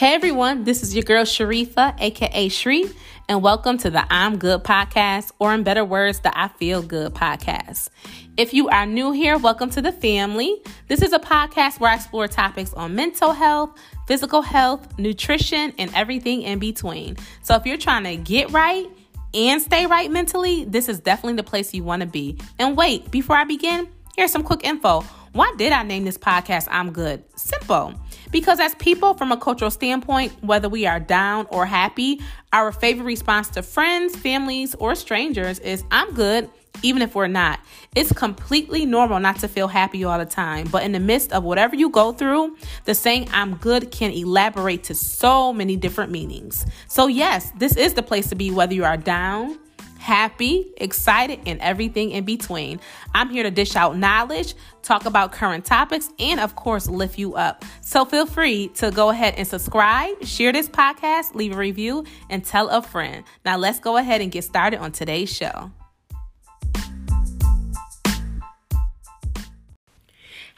Hey everyone, this is your girl Sharifa, aka Shri, and welcome to the I'm Good podcast, or in better words, the I Feel Good podcast. If you are new here, welcome to the family. This is a podcast where I explore topics on mental health, physical health, nutrition, and everything in between. So if you're trying to get right, and stay right mentally, this is definitely the place you want to be. And wait, before I begin, here's some quick info. Why did I name this podcast I'm Good? Simple. Because as people from a cultural standpoint, whether we are down or happy, our favorite response to friends, families, or strangers is I'm good, even if we're not. It's completely normal not to feel happy all the time, but in the midst of whatever you go through, the saying I'm good can elaborate to so many different meanings. So, yes, this is the place to be whether you are down happy, excited, and everything in between. I'm here to dish out knowledge, talk about current topics, and of course, lift you up. So feel free to go ahead and subscribe, share this podcast, leave a review, and tell a friend. Now, let's go ahead and get started on today's show.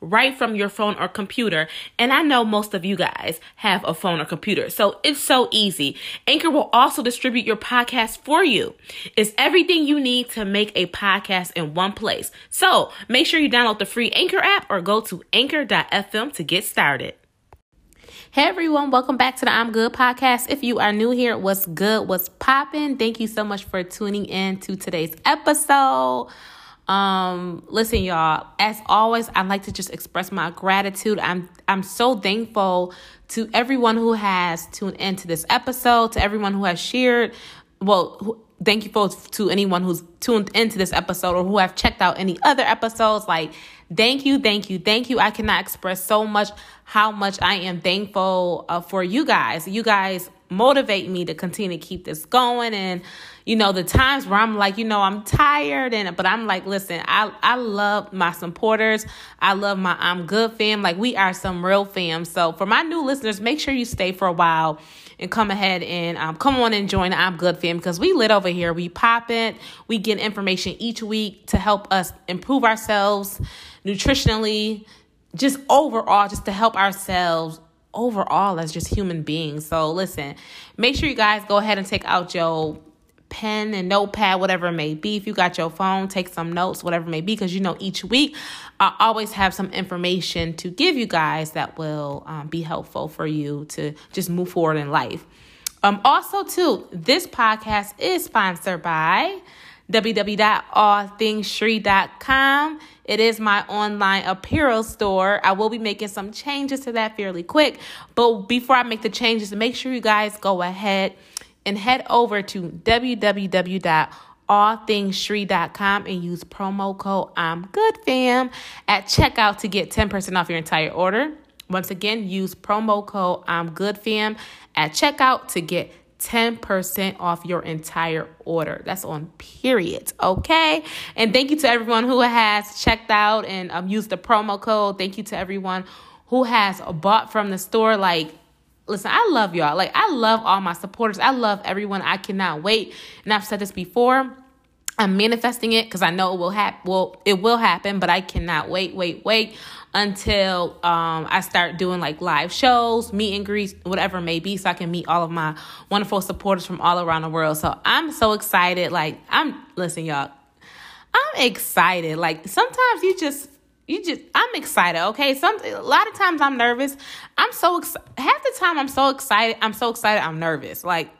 right from your phone or computer. And I know most of you guys have a phone or computer, so it's so easy. Anchor will also distribute your podcast for you. It's everything you need to make a podcast in one place. So make sure you download the free Anchor app or go to anchor.fm to get started. Hey everyone, welcome back to the I'm Good podcast. If you are new here, what's good, what's popping? Thank you so much for tuning in to today's episode. Um, listen, y'all, as always, I'd like to just express my gratitude. I'm I'm so thankful to everyone who has tuned into this episode, to everyone who has shared. Well, who, thank you for to anyone who's tuned into this episode or who have checked out any other episodes. Like, thank you, thank you, thank you. I cannot express so much how much I am thankful uh, for you guys. You guys motivate me to continue to keep this going and you know the times where i'm like you know i'm tired and but i'm like listen i i love my supporters. I love my i'm good fam. Like we are some real fam. So for my new listeners make sure you stay for a while and come ahead and um, come on and join the i'm good fam because we lit over here. We pop it we get information each week to help us improve ourselves nutritionally just overall just to help ourselves overall as just human beings. So listen, make sure you guys go ahead and take out your pen and notepad, whatever it may be. If you got your phone, take some notes, whatever it may be, because you know each week I always have some information to give you guys that will um, be helpful for you to just move forward in life. Um, also, too, this podcast is sponsored by www.allthingsshri.com. It is my online apparel store. I will be making some changes to that fairly quick. But before I make the changes, make sure you guys go ahead and head over to www.allthingsshri.com and use promo code I'm good fam at checkout to get 10% off your entire order. Once again, use promo code I'm good fam at checkout to get 10% off your entire order. That's on period. Okay. And thank you to everyone who has checked out and um, used the promo code. Thank you to everyone who has bought from the store. Like, listen, I love y'all. Like, I love all my supporters. I love everyone. I cannot wait. And I've said this before. I'm manifesting it because I know it will happen. Well, it will happen, but I cannot wait, wait, wait until um, I start doing like live shows, meet and greets, whatever it may be, so I can meet all of my wonderful supporters from all around the world. So I'm so excited. Like, I'm, listen, y'all, I'm excited. Like, sometimes you just, you just, I'm excited, okay? Some, a lot of times I'm nervous. I'm so, ex- half the time I'm so excited, I'm so excited, I'm nervous. Like,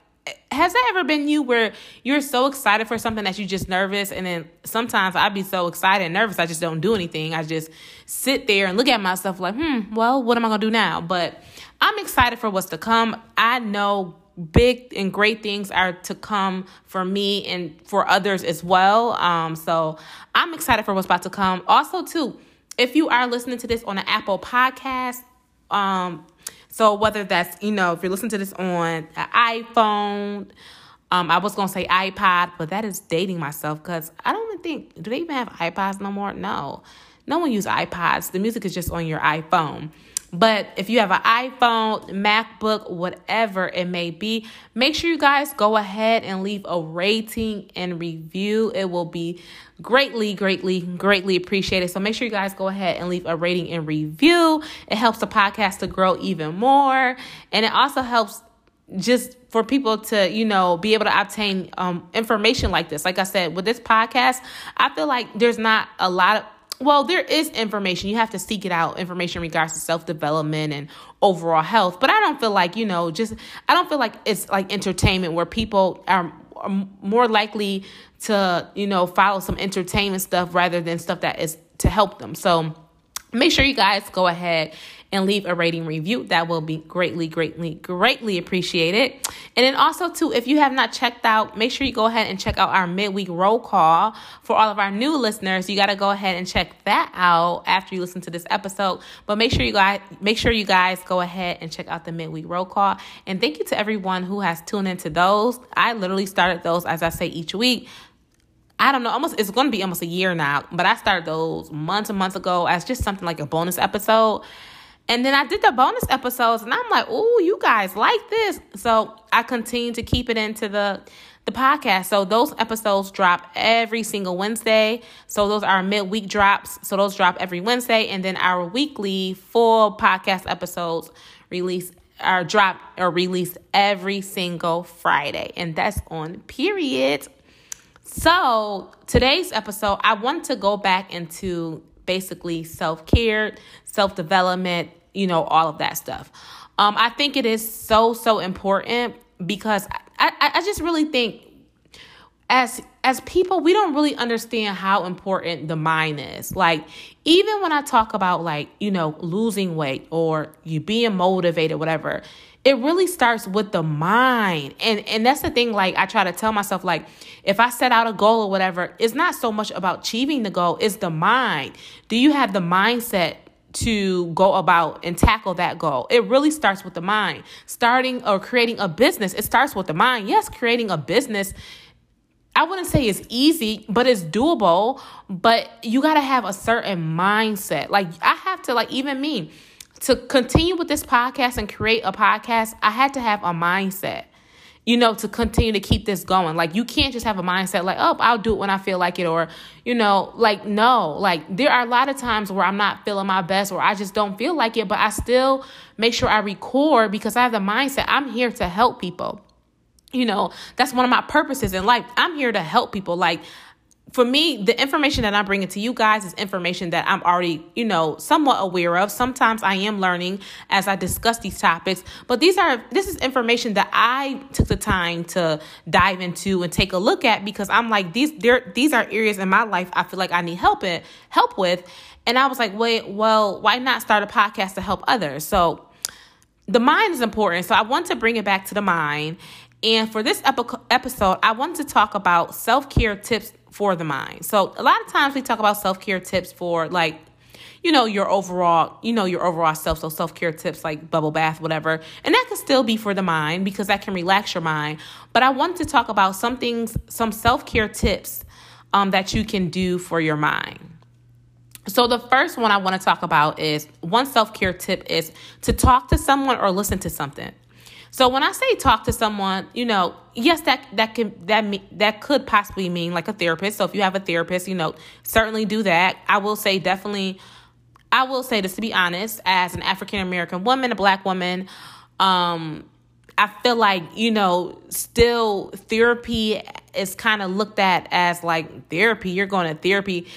has that ever been you where you're so excited for something that you just nervous and then sometimes I'd be so excited and nervous I just don't do anything. I just sit there and look at myself like, hmm, well, what am I gonna do now? But I'm excited for what's to come. I know big and great things are to come for me and for others as well. Um, so I'm excited for what's about to come. Also, too, if you are listening to this on an Apple podcast, um, so whether that's, you know, if you're listening to this on an iPhone, um, I was gonna say iPod, but that is dating myself because I don't even think do they even have iPods no more? No. No one uses iPods. The music is just on your iPhone. But if you have an iPhone, MacBook, whatever it may be, make sure you guys go ahead and leave a rating and review. It will be greatly, greatly, greatly appreciated. So make sure you guys go ahead and leave a rating and review. It helps the podcast to grow even more. And it also helps just for people to you know be able to obtain um, information like this like i said with this podcast i feel like there's not a lot of well, there is information. You have to seek it out, information in regards to self development and overall health. But I don't feel like, you know, just, I don't feel like it's like entertainment where people are, are more likely to, you know, follow some entertainment stuff rather than stuff that is to help them. So make sure you guys go ahead and leave a rating review. That will be greatly, greatly, greatly appreciated. And then also, too, if you have not checked out, make sure you go ahead and check out our midweek roll call for all of our new listeners. You got to go ahead and check that out after you listen to this episode. But make sure you guys make sure you guys go ahead and check out the midweek roll call. And thank you to everyone who has tuned into those. I literally started those as I say each week. I don't know, almost it's going to be almost a year now, but I started those months and months ago as just something like a bonus episode. And then I did the bonus episodes and I'm like, "Oh, you guys like this." So, I continue to keep it into the the podcast. So those episodes drop every single Wednesday. So those are midweek drops. So those drop every Wednesday and then our weekly full podcast episodes release are drop or released every single Friday. And that's on period. So, today's episode, I want to go back into basically self care, self development, you know, all of that stuff. Um, I think it is so, so important because I, I, I just really think as as people we don't really understand how important the mind is like even when i talk about like you know losing weight or you being motivated whatever it really starts with the mind and and that's the thing like i try to tell myself like if i set out a goal or whatever it's not so much about achieving the goal it's the mind do you have the mindset to go about and tackle that goal. It really starts with the mind. Starting or creating a business, it starts with the mind. Yes, creating a business I wouldn't say it's easy, but it's doable. But you got to have a certain mindset. Like, I have to, like, even me, to continue with this podcast and create a podcast, I had to have a mindset you know, to continue to keep this going. Like, you can't just have a mindset like, oh, I'll do it when I feel like it, or, you know, like, no, like, there are a lot of times where I'm not feeling my best or I just don't feel like it, but I still make sure I record because I have the mindset I'm here to help people. You know, that's one of my purposes in life. I'm here to help people. Like, for me, the information that I'm bringing to you guys is information that I'm already, you know, somewhat aware of. Sometimes I am learning as I discuss these topics, but these are this is information that I took the time to dive into and take a look at because I'm like these there these are areas in my life I feel like I need help in help with, and I was like, wait, well, why not start a podcast to help others? So the mind is important. So I want to bring it back to the mind. And for this episode, I want to talk about self care tips for the mind. So a lot of times we talk about self-care tips for like you know your overall you know your overall self. So self-care tips like bubble bath whatever. And that can still be for the mind because that can relax your mind. But i want to talk about some things some self-care tips um, that you can do for your mind. So the first one i want to talk about is one self-care tip is to talk to someone or listen to something so when I say talk to someone, you know, yes, that that can that that could possibly mean like a therapist. So if you have a therapist, you know, certainly do that. I will say definitely. I will say this to be honest, as an African American woman, a black woman, um, I feel like, you know, still therapy is kind of looked at as like therapy. You're going to therapy.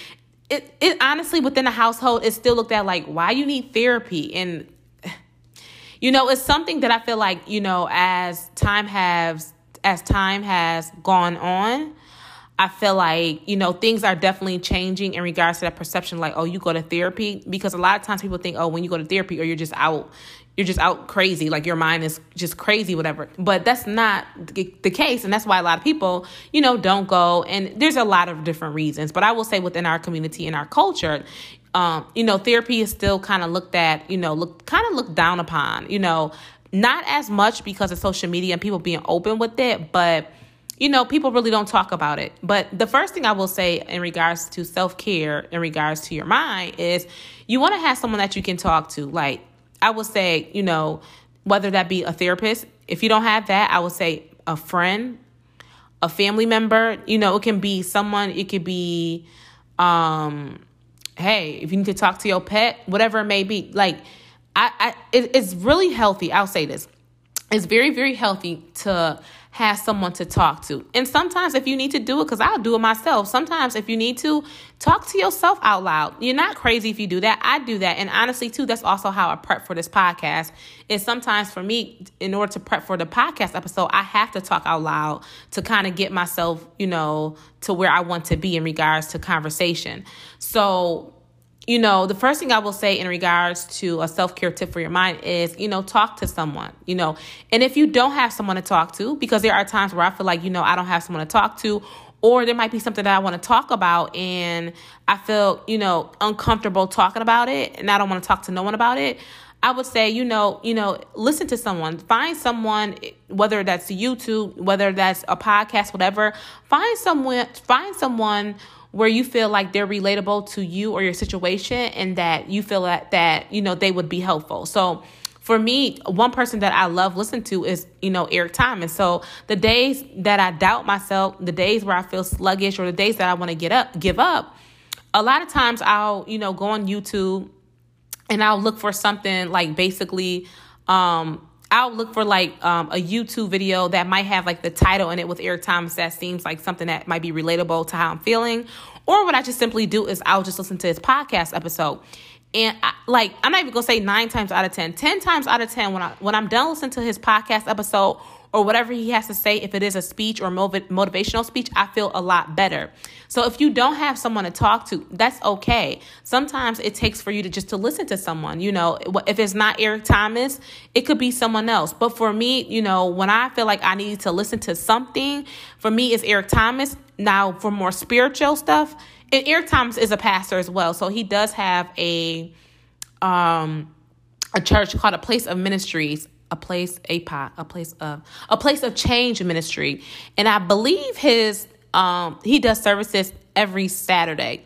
It, it honestly within the household is still looked at like why you need therapy and you know, it's something that I feel like, you know, as time has as time has gone on, I feel like, you know, things are definitely changing in regards to that perception like, oh, you go to therapy because a lot of times people think, oh, when you go to therapy or you're just out you're just out crazy, like your mind is just crazy, whatever. But that's not the case. And that's why a lot of people, you know, don't go. And there's a lot of different reasons. But I will say within our community and our culture, um, you know, therapy is still kind of looked at, you know, look kind of looked down upon, you know, not as much because of social media and people being open with it, but you know, people really don't talk about it. But the first thing I will say in regards to self care, in regards to your mind, is you want to have someone that you can talk to. Like, I would say, you know, whether that be a therapist, if you don't have that, I would say a friend, a family member, you know, it can be someone, it could be um hey, if you need to talk to your pet, whatever it may be, like I, I it, it's really healthy. I'll say this. It's very, very healthy to have someone to talk to. And sometimes if you need to do it, because I'll do it myself, sometimes if you need to, talk to yourself out loud. You're not crazy if you do that. I do that. And honestly, too, that's also how I prep for this podcast. Is sometimes for me, in order to prep for the podcast episode, I have to talk out loud to kind of get myself, you know, to where I want to be in regards to conversation. So you know, the first thing I will say in regards to a self care tip for your mind is, you know, talk to someone, you know. And if you don't have someone to talk to, because there are times where I feel like, you know, I don't have someone to talk to, or there might be something that I want to talk about and I feel, you know, uncomfortable talking about it and I don't want to talk to no one about it. I would say, you know, you know, listen to someone. Find someone, whether that's YouTube, whether that's a podcast, whatever. Find someone, find someone where you feel like they're relatable to you or your situation and that you feel that that you know they would be helpful. So for me one person that i love listen to is you know eric thomas. So the days that i doubt myself the days where i feel sluggish or the days that i want to get up give up a lot of times i'll you know go on youtube and i'll look for something like basically um I'll look for like um, a YouTube video that might have like the title in it with Eric Thomas that seems like something that might be relatable to how I'm feeling. Or what I just simply do is I'll just listen to his podcast episode. And I, like I'm not even gonna say nine times out of ten, ten times out of ten when I when I'm done listening to his podcast episode or whatever he has to say, if it is a speech or motivational speech, I feel a lot better. So if you don't have someone to talk to, that's okay. Sometimes it takes for you to just to listen to someone. You know, if it's not Eric Thomas, it could be someone else. But for me, you know, when I feel like I need to listen to something, for me it's Eric Thomas. Now for more spiritual stuff, and Eric Thomas is a pastor as well, so he does have a um a church called a place of ministries a place a pot a place of a place of change ministry. And i believe his um he does services every saturday.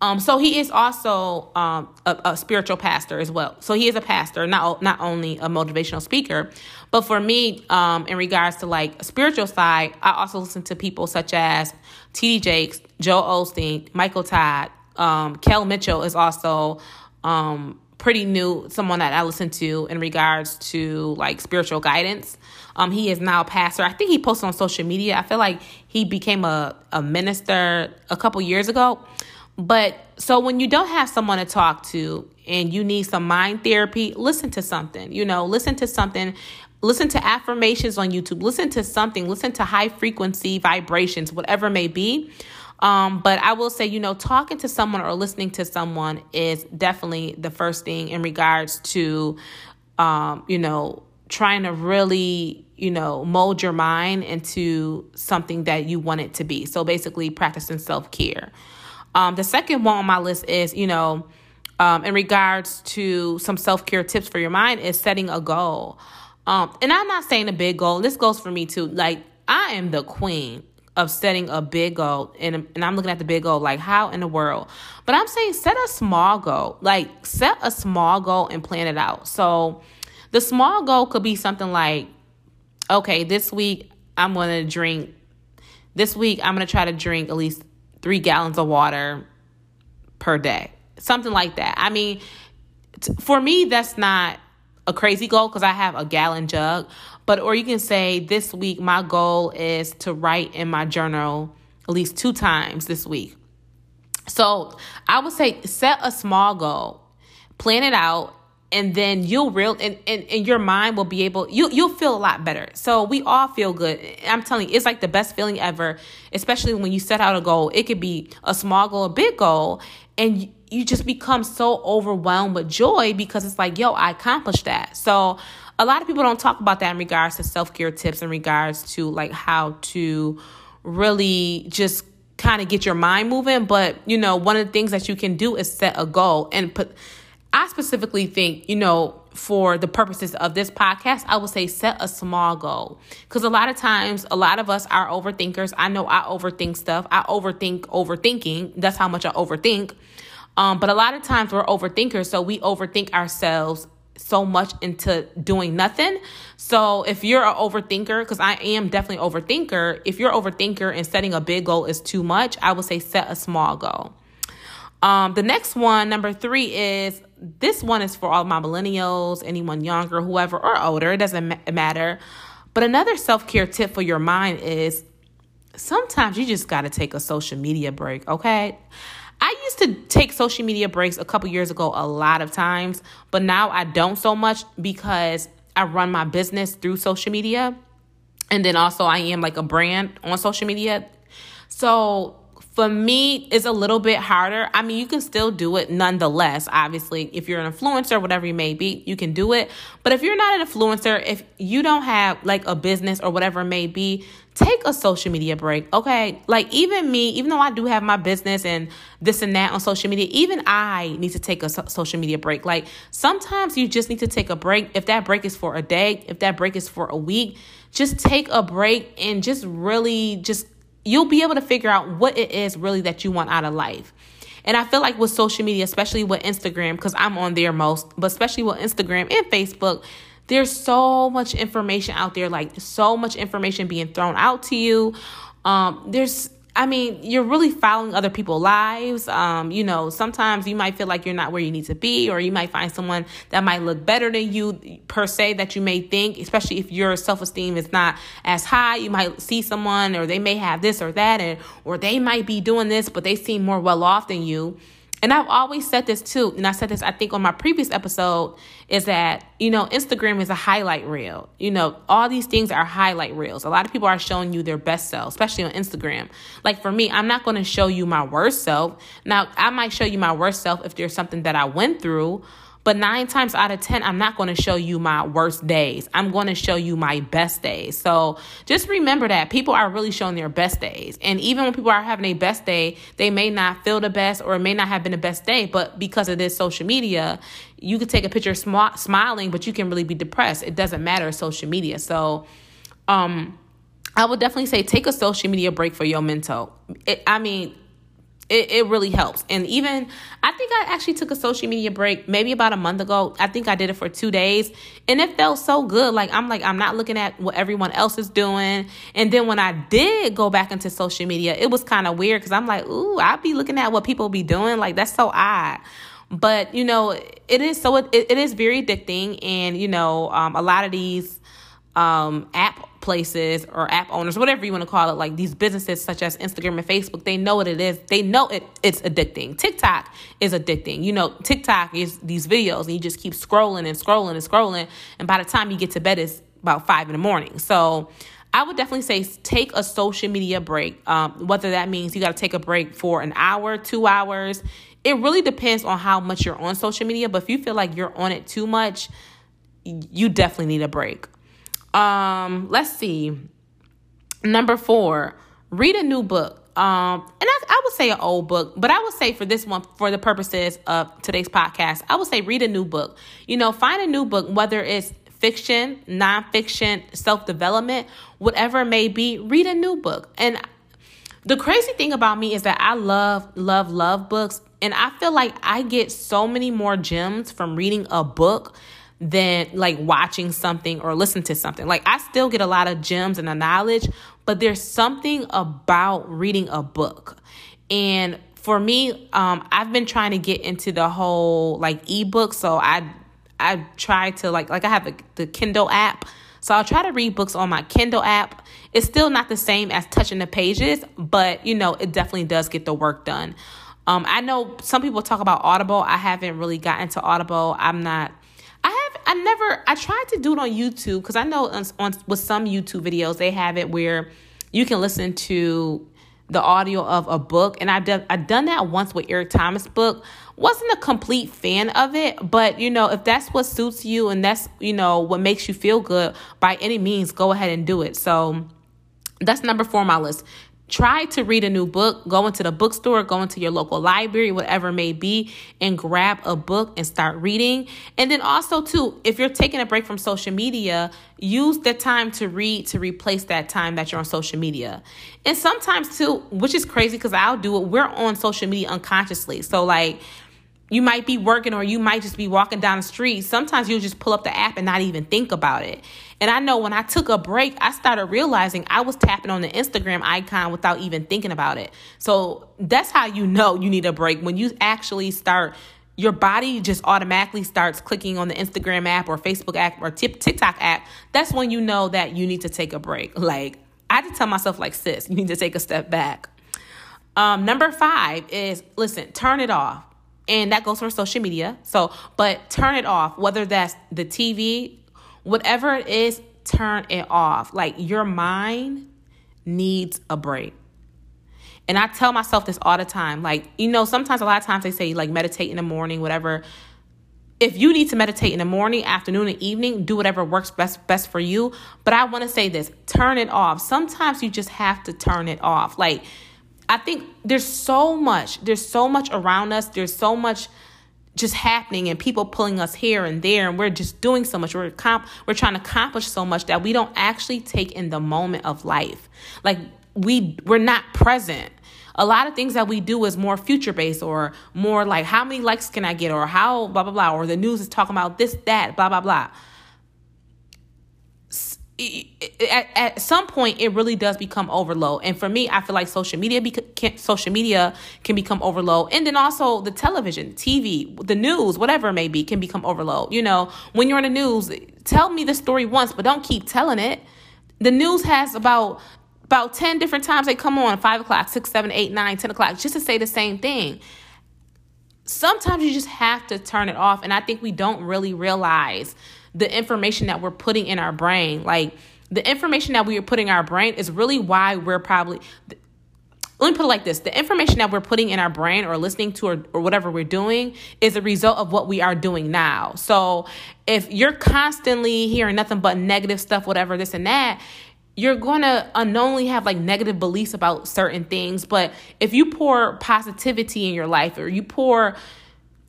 Um so he is also um a, a spiritual pastor as well. So he is a pastor not not only a motivational speaker but for me um in regards to like a spiritual side i also listen to people such as td jakes joel osteen michael todd um kel mitchell is also um pretty new, someone that I listen to in regards to like spiritual guidance. Um, he is now a pastor. I think he posted on social media. I feel like he became a, a minister a couple years ago. But so when you don't have someone to talk to and you need some mind therapy, listen to something. You know, listen to something. Listen to affirmations on YouTube. Listen to something. Listen to high frequency vibrations, whatever may be. Um, but I will say, you know, talking to someone or listening to someone is definitely the first thing in regards to, um, you know, trying to really, you know, mold your mind into something that you want it to be. So basically, practicing self care. Um, the second one on my list is, you know, um, in regards to some self care tips for your mind, is setting a goal. Um, and I'm not saying a big goal. This goes for me too. Like I am the queen of setting a big goal and, and I'm looking at the big goal like how in the world? But I'm saying set a small goal like set a small goal and plan it out. So the small goal could be something like okay this week I'm going to drink this week I'm going to try to drink at least 3 gallons of water per day. Something like that. I mean t- for me that's not a crazy goal because I have a gallon jug. But, or you can say, this week, my goal is to write in my journal at least two times this week. So I would say, set a small goal, plan it out, and then you'll real and, and, and your mind will be able you you'll feel a lot better so we all feel good i'm telling you it's like the best feeling ever especially when you set out a goal it could be a small goal a big goal and you just become so overwhelmed with joy because it's like, yo, I accomplished that. So a lot of people don't talk about that in regards to self-care tips in regards to like how to really just kind of get your mind moving. But you know one of the things that you can do is set a goal. And put i specifically think you know for the purposes of this podcast i would say set a small goal. Because a lot of times a lot of us are overthinkers. I know i overthink stuff. I overthink overthinking. That's how much i overthink um, but a lot of times we're overthinkers, so we overthink ourselves so much into doing nothing. So if you're an overthinker, because I am definitely overthinker, if you're overthinker and setting a big goal is too much, I would say set a small goal. Um, the next one, number three, is this one is for all my millennials, anyone younger, whoever, or older. It doesn't ma- matter. But another self care tip for your mind is sometimes you just got to take a social media break, okay? I used to take social media breaks a couple years ago a lot of times, but now I don't so much because I run my business through social media. And then also, I am like a brand on social media. So for me, it's a little bit harder. I mean, you can still do it nonetheless. Obviously, if you're an influencer, whatever you may be, you can do it. But if you're not an influencer, if you don't have like a business or whatever it may be, take a social media break. Okay. Like, even me, even though I do have my business and this and that on social media, even I need to take a so- social media break. Like, sometimes you just need to take a break. If that break is for a day, if that break is for a week, just take a break and just really just you'll be able to figure out what it is really that you want out of life. And I feel like with social media, especially with Instagram, because I'm on there most, but especially with Instagram and Facebook, there's so much information out there, like so much information being thrown out to you. Um, there's I mean, you're really following other people's lives. Um, you know, sometimes you might feel like you're not where you need to be, or you might find someone that might look better than you per se that you may think, especially if your self esteem is not as high. You might see someone, or they may have this or that, and or they might be doing this, but they seem more well off than you and I've always said this too, and I said this I think on my previous episode is that, you know, Instagram is a highlight reel. You know, all these things are highlight reels. A lot of people are showing you their best self, especially on Instagram. Like for me, I'm not going to show you my worst self. Now, I might show you my worst self if there's something that I went through, but nine times out of 10, I'm not going to show you my worst days. I'm going to show you my best days. So just remember that people are really showing their best days. And even when people are having a best day, they may not feel the best or it may not have been the best day. But because of this social media, you could take a picture sm- smiling, but you can really be depressed. It doesn't matter, social media. So, um, I would definitely say take a social media break for your mental. It, I mean, it, it really helps. And even, I think I actually took a social media break maybe about a month ago. I think I did it for two days and it felt so good. Like, I'm like, I'm not looking at what everyone else is doing. And then when I did go back into social media, it was kind of weird because I'm like, ooh, I'll be looking at what people be doing. Like, that's so odd. But, you know, it is so, it, it is very addicting. And, you know, um, a lot of these um, app places or app owners, whatever you want to call it, like these businesses such as Instagram and Facebook, they know what it is. They know it it's addicting. TikTok is addicting. You know, TikTok is these videos and you just keep scrolling and scrolling and scrolling. And by the time you get to bed, it's about five in the morning. So I would definitely say take a social media break. Um, whether that means you got to take a break for an hour, two hours. It really depends on how much you're on social media. But if you feel like you're on it too much, you definitely need a break. Um, let's see. Number four, read a new book. Um, and I, I would say an old book, but I would say for this one, for the purposes of today's podcast, I would say read a new book. You know, find a new book, whether it's fiction, nonfiction, self development, whatever it may be, read a new book. And the crazy thing about me is that I love, love, love books. And I feel like I get so many more gems from reading a book than like watching something or listen to something. Like I still get a lot of gems and the knowledge, but there's something about reading a book. And for me, um, I've been trying to get into the whole like ebook. So I I try to like like I have the, the Kindle app. So I'll try to read books on my Kindle app. It's still not the same as touching the pages, but you know, it definitely does get the work done. Um, I know some people talk about Audible. I haven't really gotten to Audible. I'm not I never I tried to do it on YouTube because I know on, on with some YouTube videos they have it where you can listen to the audio of a book and I've done I've done that once with Eric Thomas book. Wasn't a complete fan of it, but you know, if that's what suits you and that's, you know, what makes you feel good, by any means go ahead and do it. So that's number 4 on my list try to read a new book, go into the bookstore, go into your local library, whatever may be, and grab a book and start reading. And then also, too, if you're taking a break from social media, use the time to read to replace that time that you're on social media. And sometimes, too, which is crazy because I'll do it, we're on social media unconsciously. So, like, you might be working or you might just be walking down the street. Sometimes you'll just pull up the app and not even think about it. And I know when I took a break, I started realizing I was tapping on the Instagram icon without even thinking about it. So that's how you know you need a break when you actually start your body just automatically starts clicking on the Instagram app or Facebook app or TikTok app, that's when you know that you need to take a break. Like, I had to tell myself, like, sis, you need to take a step back. Um, number five is listen, turn it off and that goes for social media. So, but turn it off, whether that's the TV, whatever it is, turn it off. Like your mind needs a break. And I tell myself this all the time. Like, you know, sometimes a lot of times they say like meditate in the morning, whatever. If you need to meditate in the morning, afternoon, and evening, do whatever works best best for you. But I want to say this, turn it off. Sometimes you just have to turn it off. Like I think there's so much, there's so much around us, there's so much just happening and people pulling us here and there and we're just doing so much. We're comp- we're trying to accomplish so much that we don't actually take in the moment of life. Like we we're not present. A lot of things that we do is more future based or more like how many likes can i get or how blah blah blah or the news is talking about this that blah blah blah at, at some point it really does become overload. And for me i feel like social media beca- social media can become overload. And then also the television tv the news whatever it may be can become overload. You know when you're in the news tell me the story once but don't keep telling it. The news has about about 10 different times they come on 5 o'clock 6 7 8 9 10 o'clock just to say the same thing. Sometimes you just have to turn it off and i think we don't really realize the information that we're putting in our brain. Like the information that we are putting in our brain is really why we're probably let me put it like this the information that we're putting in our brain or listening to or, or whatever we're doing is a result of what we are doing now so if you're constantly hearing nothing but negative stuff whatever this and that you're going to unknowingly have like negative beliefs about certain things but if you pour positivity in your life or you pour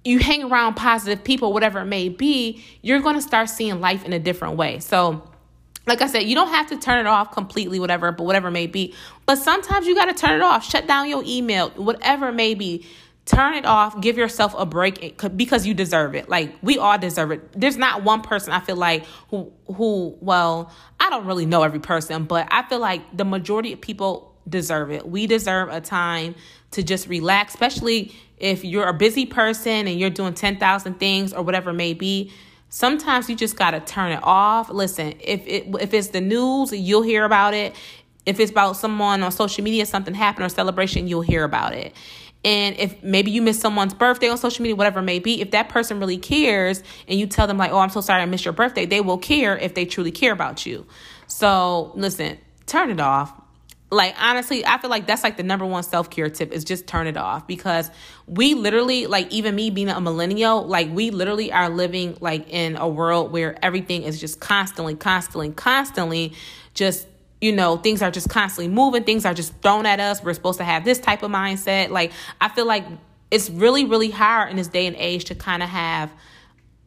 you hang around positive people, whatever it may be, you're going to start seeing life in a different way. So, like I said, you don't have to turn it off completely, whatever, but whatever it may be. But sometimes you got to turn it off, shut down your email, whatever it may be. Turn it off, give yourself a break eh, because you deserve it. Like we all deserve it. There's not one person I feel like who who well, I don't really know every person, but I feel like the majority of people deserve it. We deserve a time to just relax, especially if you're a busy person and you're doing 10,000 things or whatever it may be. Sometimes you just got to turn it off. Listen, if it if it's the news, you'll hear about it. If it's about someone on social media, something happened or celebration, you'll hear about it. And if maybe you miss someone's birthday on social media, whatever it may be, if that person really cares and you tell them, like, oh, I'm so sorry I missed your birthday, they will care if they truly care about you. So listen, turn it off like honestly i feel like that's like the number one self-care tip is just turn it off because we literally like even me being a millennial like we literally are living like in a world where everything is just constantly constantly constantly just you know things are just constantly moving things are just thrown at us we're supposed to have this type of mindset. Like i feel like it's really really hard in this day and age to kind of have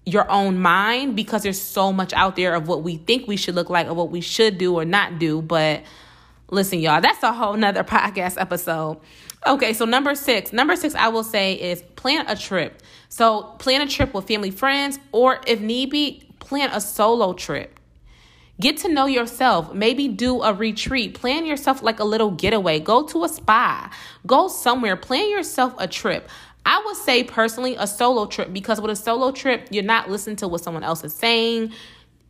your own mind because there's so much out there of what we think we should look like or what we should do or not do but Listen, y'all, that's a whole nother podcast episode. Okay, so number six. Number six, I will say is plan a trip. So plan a trip with family, friends, or if need be, plan a solo trip. Get to know yourself. Maybe do a retreat. Plan yourself like a little getaway. Go to a spa. Go somewhere. Plan yourself a trip. I would say personally a solo trip because with a solo trip, you're not listening to what someone else is saying.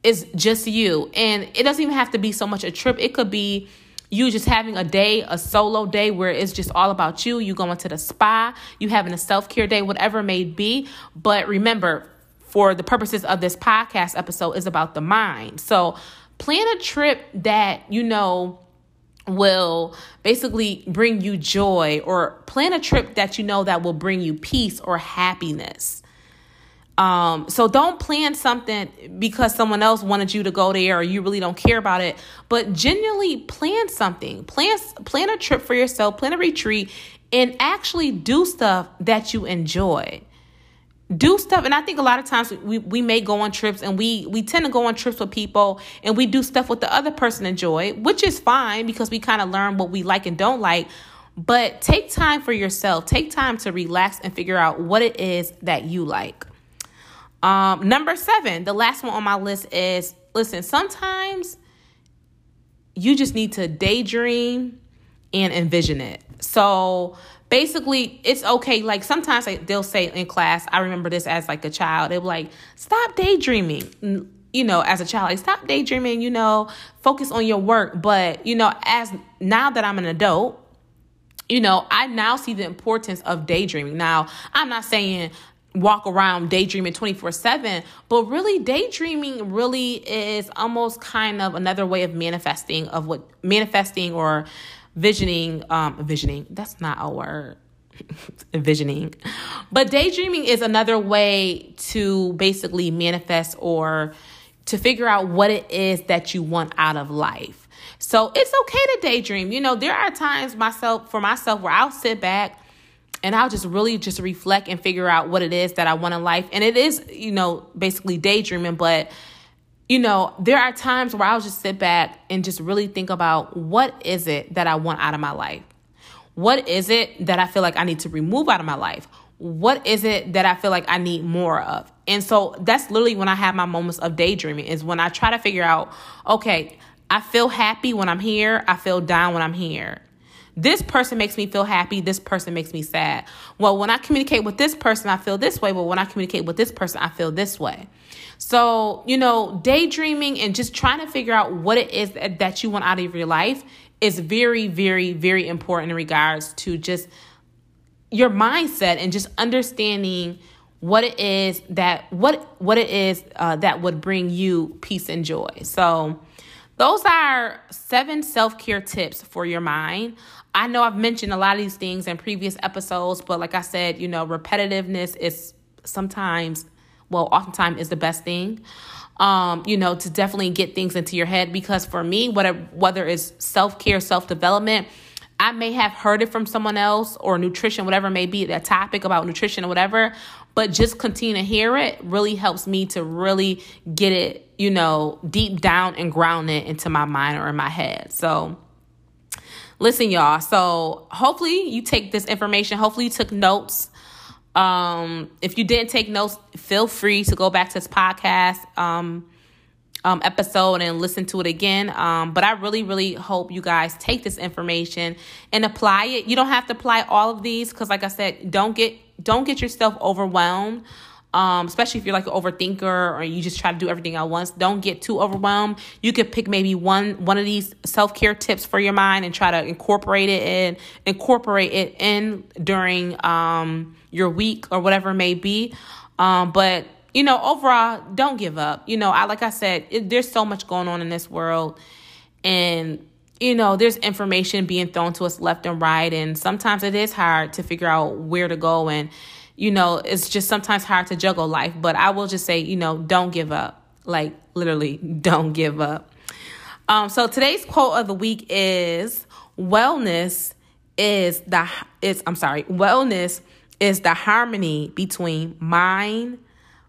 It's just you. And it doesn't even have to be so much a trip. It could be you just having a day, a solo day where it's just all about you. You going to the spa, you having a self care day, whatever it may be. But remember, for the purposes of this podcast episode, is about the mind. So plan a trip that you know will basically bring you joy or plan a trip that you know that will bring you peace or happiness um, so don't plan something because someone else wanted you to go there or you really don't care about it, but genuinely plan something. Plan plan a trip for yourself, plan a retreat, and actually do stuff that you enjoy. Do stuff, and I think a lot of times we, we may go on trips and we we tend to go on trips with people and we do stuff with the other person enjoy, which is fine because we kind of learn what we like and don't like. But take time for yourself. Take time to relax and figure out what it is that you like. Um, number seven, the last one on my list is listen, sometimes you just need to daydream and envision it. So basically, it's okay. Like sometimes they'll say in class, I remember this as like a child, they'll be like, stop daydreaming. You know, as a child, like stop daydreaming, you know, focus on your work. But, you know, as now that I'm an adult, you know, I now see the importance of daydreaming. Now, I'm not saying walk around daydreaming 24 7 but really daydreaming really is almost kind of another way of manifesting of what manifesting or visioning um visioning that's not a word envisioning but daydreaming is another way to basically manifest or to figure out what it is that you want out of life. So it's okay to daydream. You know there are times myself for myself where i'll sit back and I'll just really just reflect and figure out what it is that I want in life. And it is, you know, basically daydreaming, but you know, there are times where I'll just sit back and just really think about what is it that I want out of my life? What is it that I feel like I need to remove out of my life? What is it that I feel like I need more of? And so that's literally when I have my moments of daydreaming is when I try to figure out, okay, I feel happy when I'm here, I feel down when I'm here. This person makes me feel happy. This person makes me sad. Well, when I communicate with this person, I feel this way. But when I communicate with this person, I feel this way. So, you know, daydreaming and just trying to figure out what it is that, you want out of your life is very, very, very important in regards to just your mindset and just understanding what it is that what what it is uh, that would bring you peace and joy. So those are seven self care tips for your mind. I know I've mentioned a lot of these things in previous episodes, but like I said, you know, repetitiveness is sometimes, well, oftentimes is the best thing. Um, you know, to definitely get things into your head because for me, whether whether it's self care, self development, I may have heard it from someone else or nutrition, whatever may be that topic about nutrition or whatever, but just continue to hear it really helps me to really get it, you know, deep down and ground it into my mind or in my head. So, listen, y'all. So hopefully you take this information. Hopefully you took notes. Um, if you didn't take notes, feel free to go back to this podcast um, um, episode and listen to it again. Um, but I really, really hope you guys take this information and apply it. You don't have to apply all of these because, like I said, don't get don't get yourself overwhelmed um, especially if you're like an overthinker or you just try to do everything at once. Don't get too overwhelmed. You could pick maybe one one of these self care tips for your mind and try to incorporate it in incorporate it in during um, your week or whatever it may be. Um, but you know, overall, don't give up. You know, I like I said, it, there's so much going on in this world, and you know, there's information being thrown to us left and right, and sometimes it is hard to figure out where to go and you know, it's just sometimes hard to juggle life. But I will just say, you know, don't give up. Like, literally, don't give up. Um, so today's quote of the week is wellness is the is I'm sorry, wellness is the harmony between mind,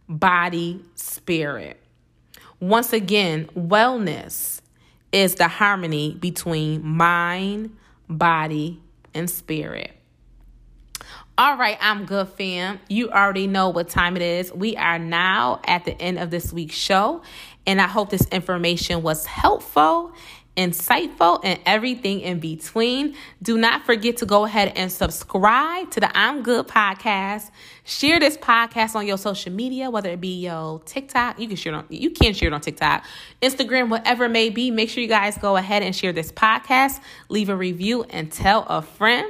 body, spirit. Once again, wellness is the harmony between mind, body, and spirit. All right, I'm good, fam. You already know what time it is. We are now at the end of this week's show, and I hope this information was helpful, insightful, and everything in between. Do not forget to go ahead and subscribe to the I'm Good podcast. Share this podcast on your social media, whether it be your TikTok. You can share it on you can share it on TikTok, Instagram, whatever it may be. Make sure you guys go ahead and share this podcast, leave a review, and tell a friend.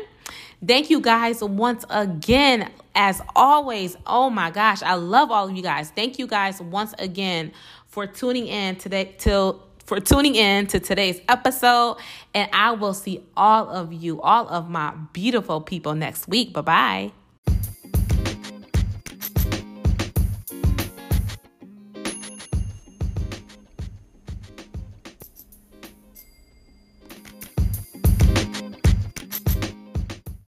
Thank you guys once again. As always, oh my gosh, I love all of you guys. Thank you guys once again for tuning in today till for tuning in to today's episode. And I will see all of you, all of my beautiful people next week. Bye bye.